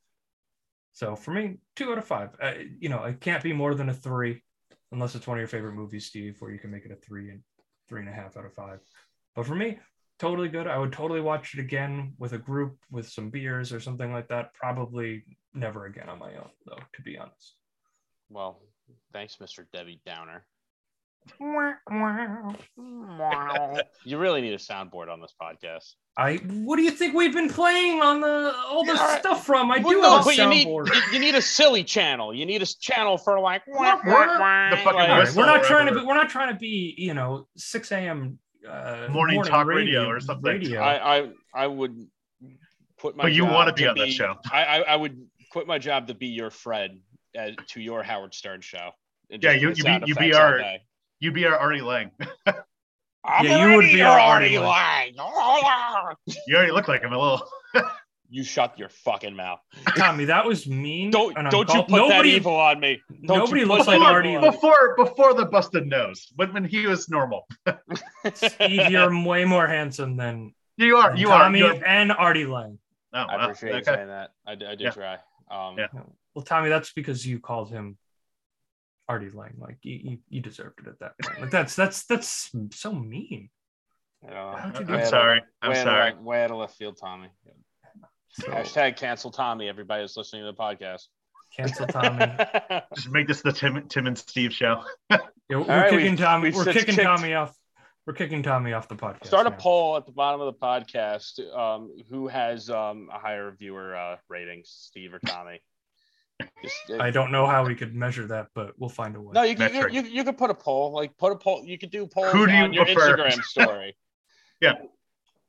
So for me, two out of five. Uh, you know, it can't be more than a three, unless it's one of your favorite movies, Steve, where you can make it a three and three and a half out of five. But for me, totally good. I would totally watch it again with a group with some beers or something like that. Probably never again on my own, though, to be honest. Well, thanks, Mr. Debbie Downer. You really need a soundboard on this podcast. I. What do you think we've been playing on the all the All right. stuff from? I Well, do no, have a but you need soundboard. you, you need a silly channel. You need a channel for like The fucking like- All right, whistle we're not or trying to be. We're not trying to be. You know, six a.m. Uh, Morning talk radio or something. Radio. I, I I would quit my. But you job wanna be on that show. I, I I would quit my job to be your Fred uh, to your Howard Stern show. Yeah, you you be you be effects all our day. you be our Artie Lange. I'm Yeah, you would be your our Artie Artie Lange. You already look like him a little. You shut your fucking mouth. Tommy, that was mean. Don't and don't you uncalled- put that evil on me. Don't nobody you looks that like evil Artie on me. before before the busted nose, but when he was normal. Steve, you're way more handsome than You are you Tommy are. You are and Artie Lange. oh, I wow. appreciate you saying that. I, do- I do Yeah. try. Um, Yeah. Well, Tommy, that's because you called him Artie Lange. Like you, you, you deserved it at that point. Like that's that's that's so mean. you know, How'd you do I'm out sorry. I'm way out of sorry. left- Way out of left field, Tommy. So, Hashtag cancel Tommy. Everybody that's listening to the podcast. cancel Tommy. Just make this the Tim Tim and Steve show. Yeah, we're right, kicking we've- Tommy. we've We're kicking kicked- Tommy off. We're kicking Tommy off the podcast. Start a now. poll at the bottom of the podcast. Um, who has um, a higher viewer uh, ratings, Steve or Tommy? Just, uh, I don't know how we could measure that, but we'll find a way. no, you, can- you, you, you could put a poll. Like put a poll. You could do polls Who do you on your prefer? Instagram story. Yeah.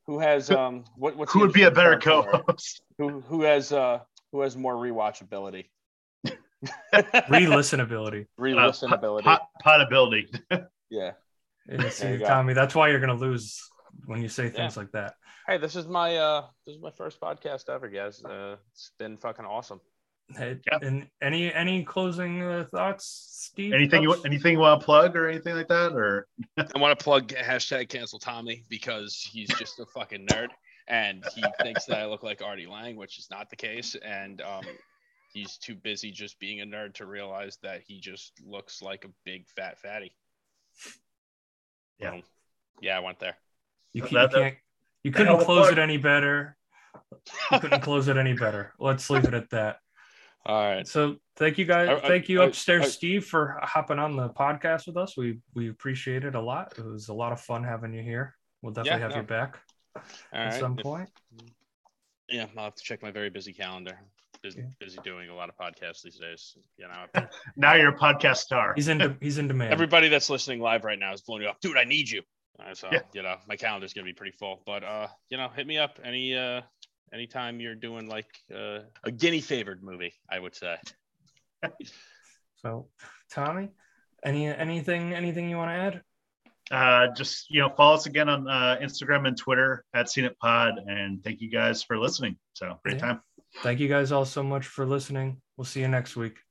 Who has um? What, what's Who would be a better co-host? Who who has uh who has more rewatchability? Re-listenability. Re-listenability. Pot, potability. yeah. Yeah, see, you. Tommy, that's why you're gonna lose when you say things like that. Hey, this is my uh this is my first podcast ever, guys. Uh, it's been fucking awesome. Hey, Yeah. And any any closing uh, thoughts, Steve? anything you Thoughts? anything you want to plug or anything like that or I want to plug hashtag cancel Tommy because he's just a fucking nerd and he thinks that I look like Artie Lange, which is not the case. And um, he's too busy just being a nerd to realize that he just looks like a big fat fatty. Yeah. Um, yeah, I went there. You, That- can, you that- can't. You couldn't close plug. it any better. You couldn't close it any better. Let's leave it at that. All right. So thank you guys. I- I- thank you I- upstairs, I- Steve, for hopping on the podcast with us. We we appreciate it a lot. It was a lot of fun having you here. We'll definitely Yeah, have no. you back All at right. some If- point. Yeah, I'll have to check my very busy calendar. Busy, Yeah. busy doing a lot of podcasts these days. You know, now you're a podcast star He's in. de- he's in demand. everybody that's listening live right now is blowing you up, dude. I need you. Uh, so Yeah. you know, my calendar's gonna be pretty full. But uh, you know, hit me up any uh anytime you're doing like uh, a guinea favored movie. I would say. So, Tommy, any anything anything you want to add? uh just you know follow us again on uh instagram and twitter at Scene It pod and thank you guys for listening so great Yeah. time Thank you guys all so much for listening. We'll see you next week.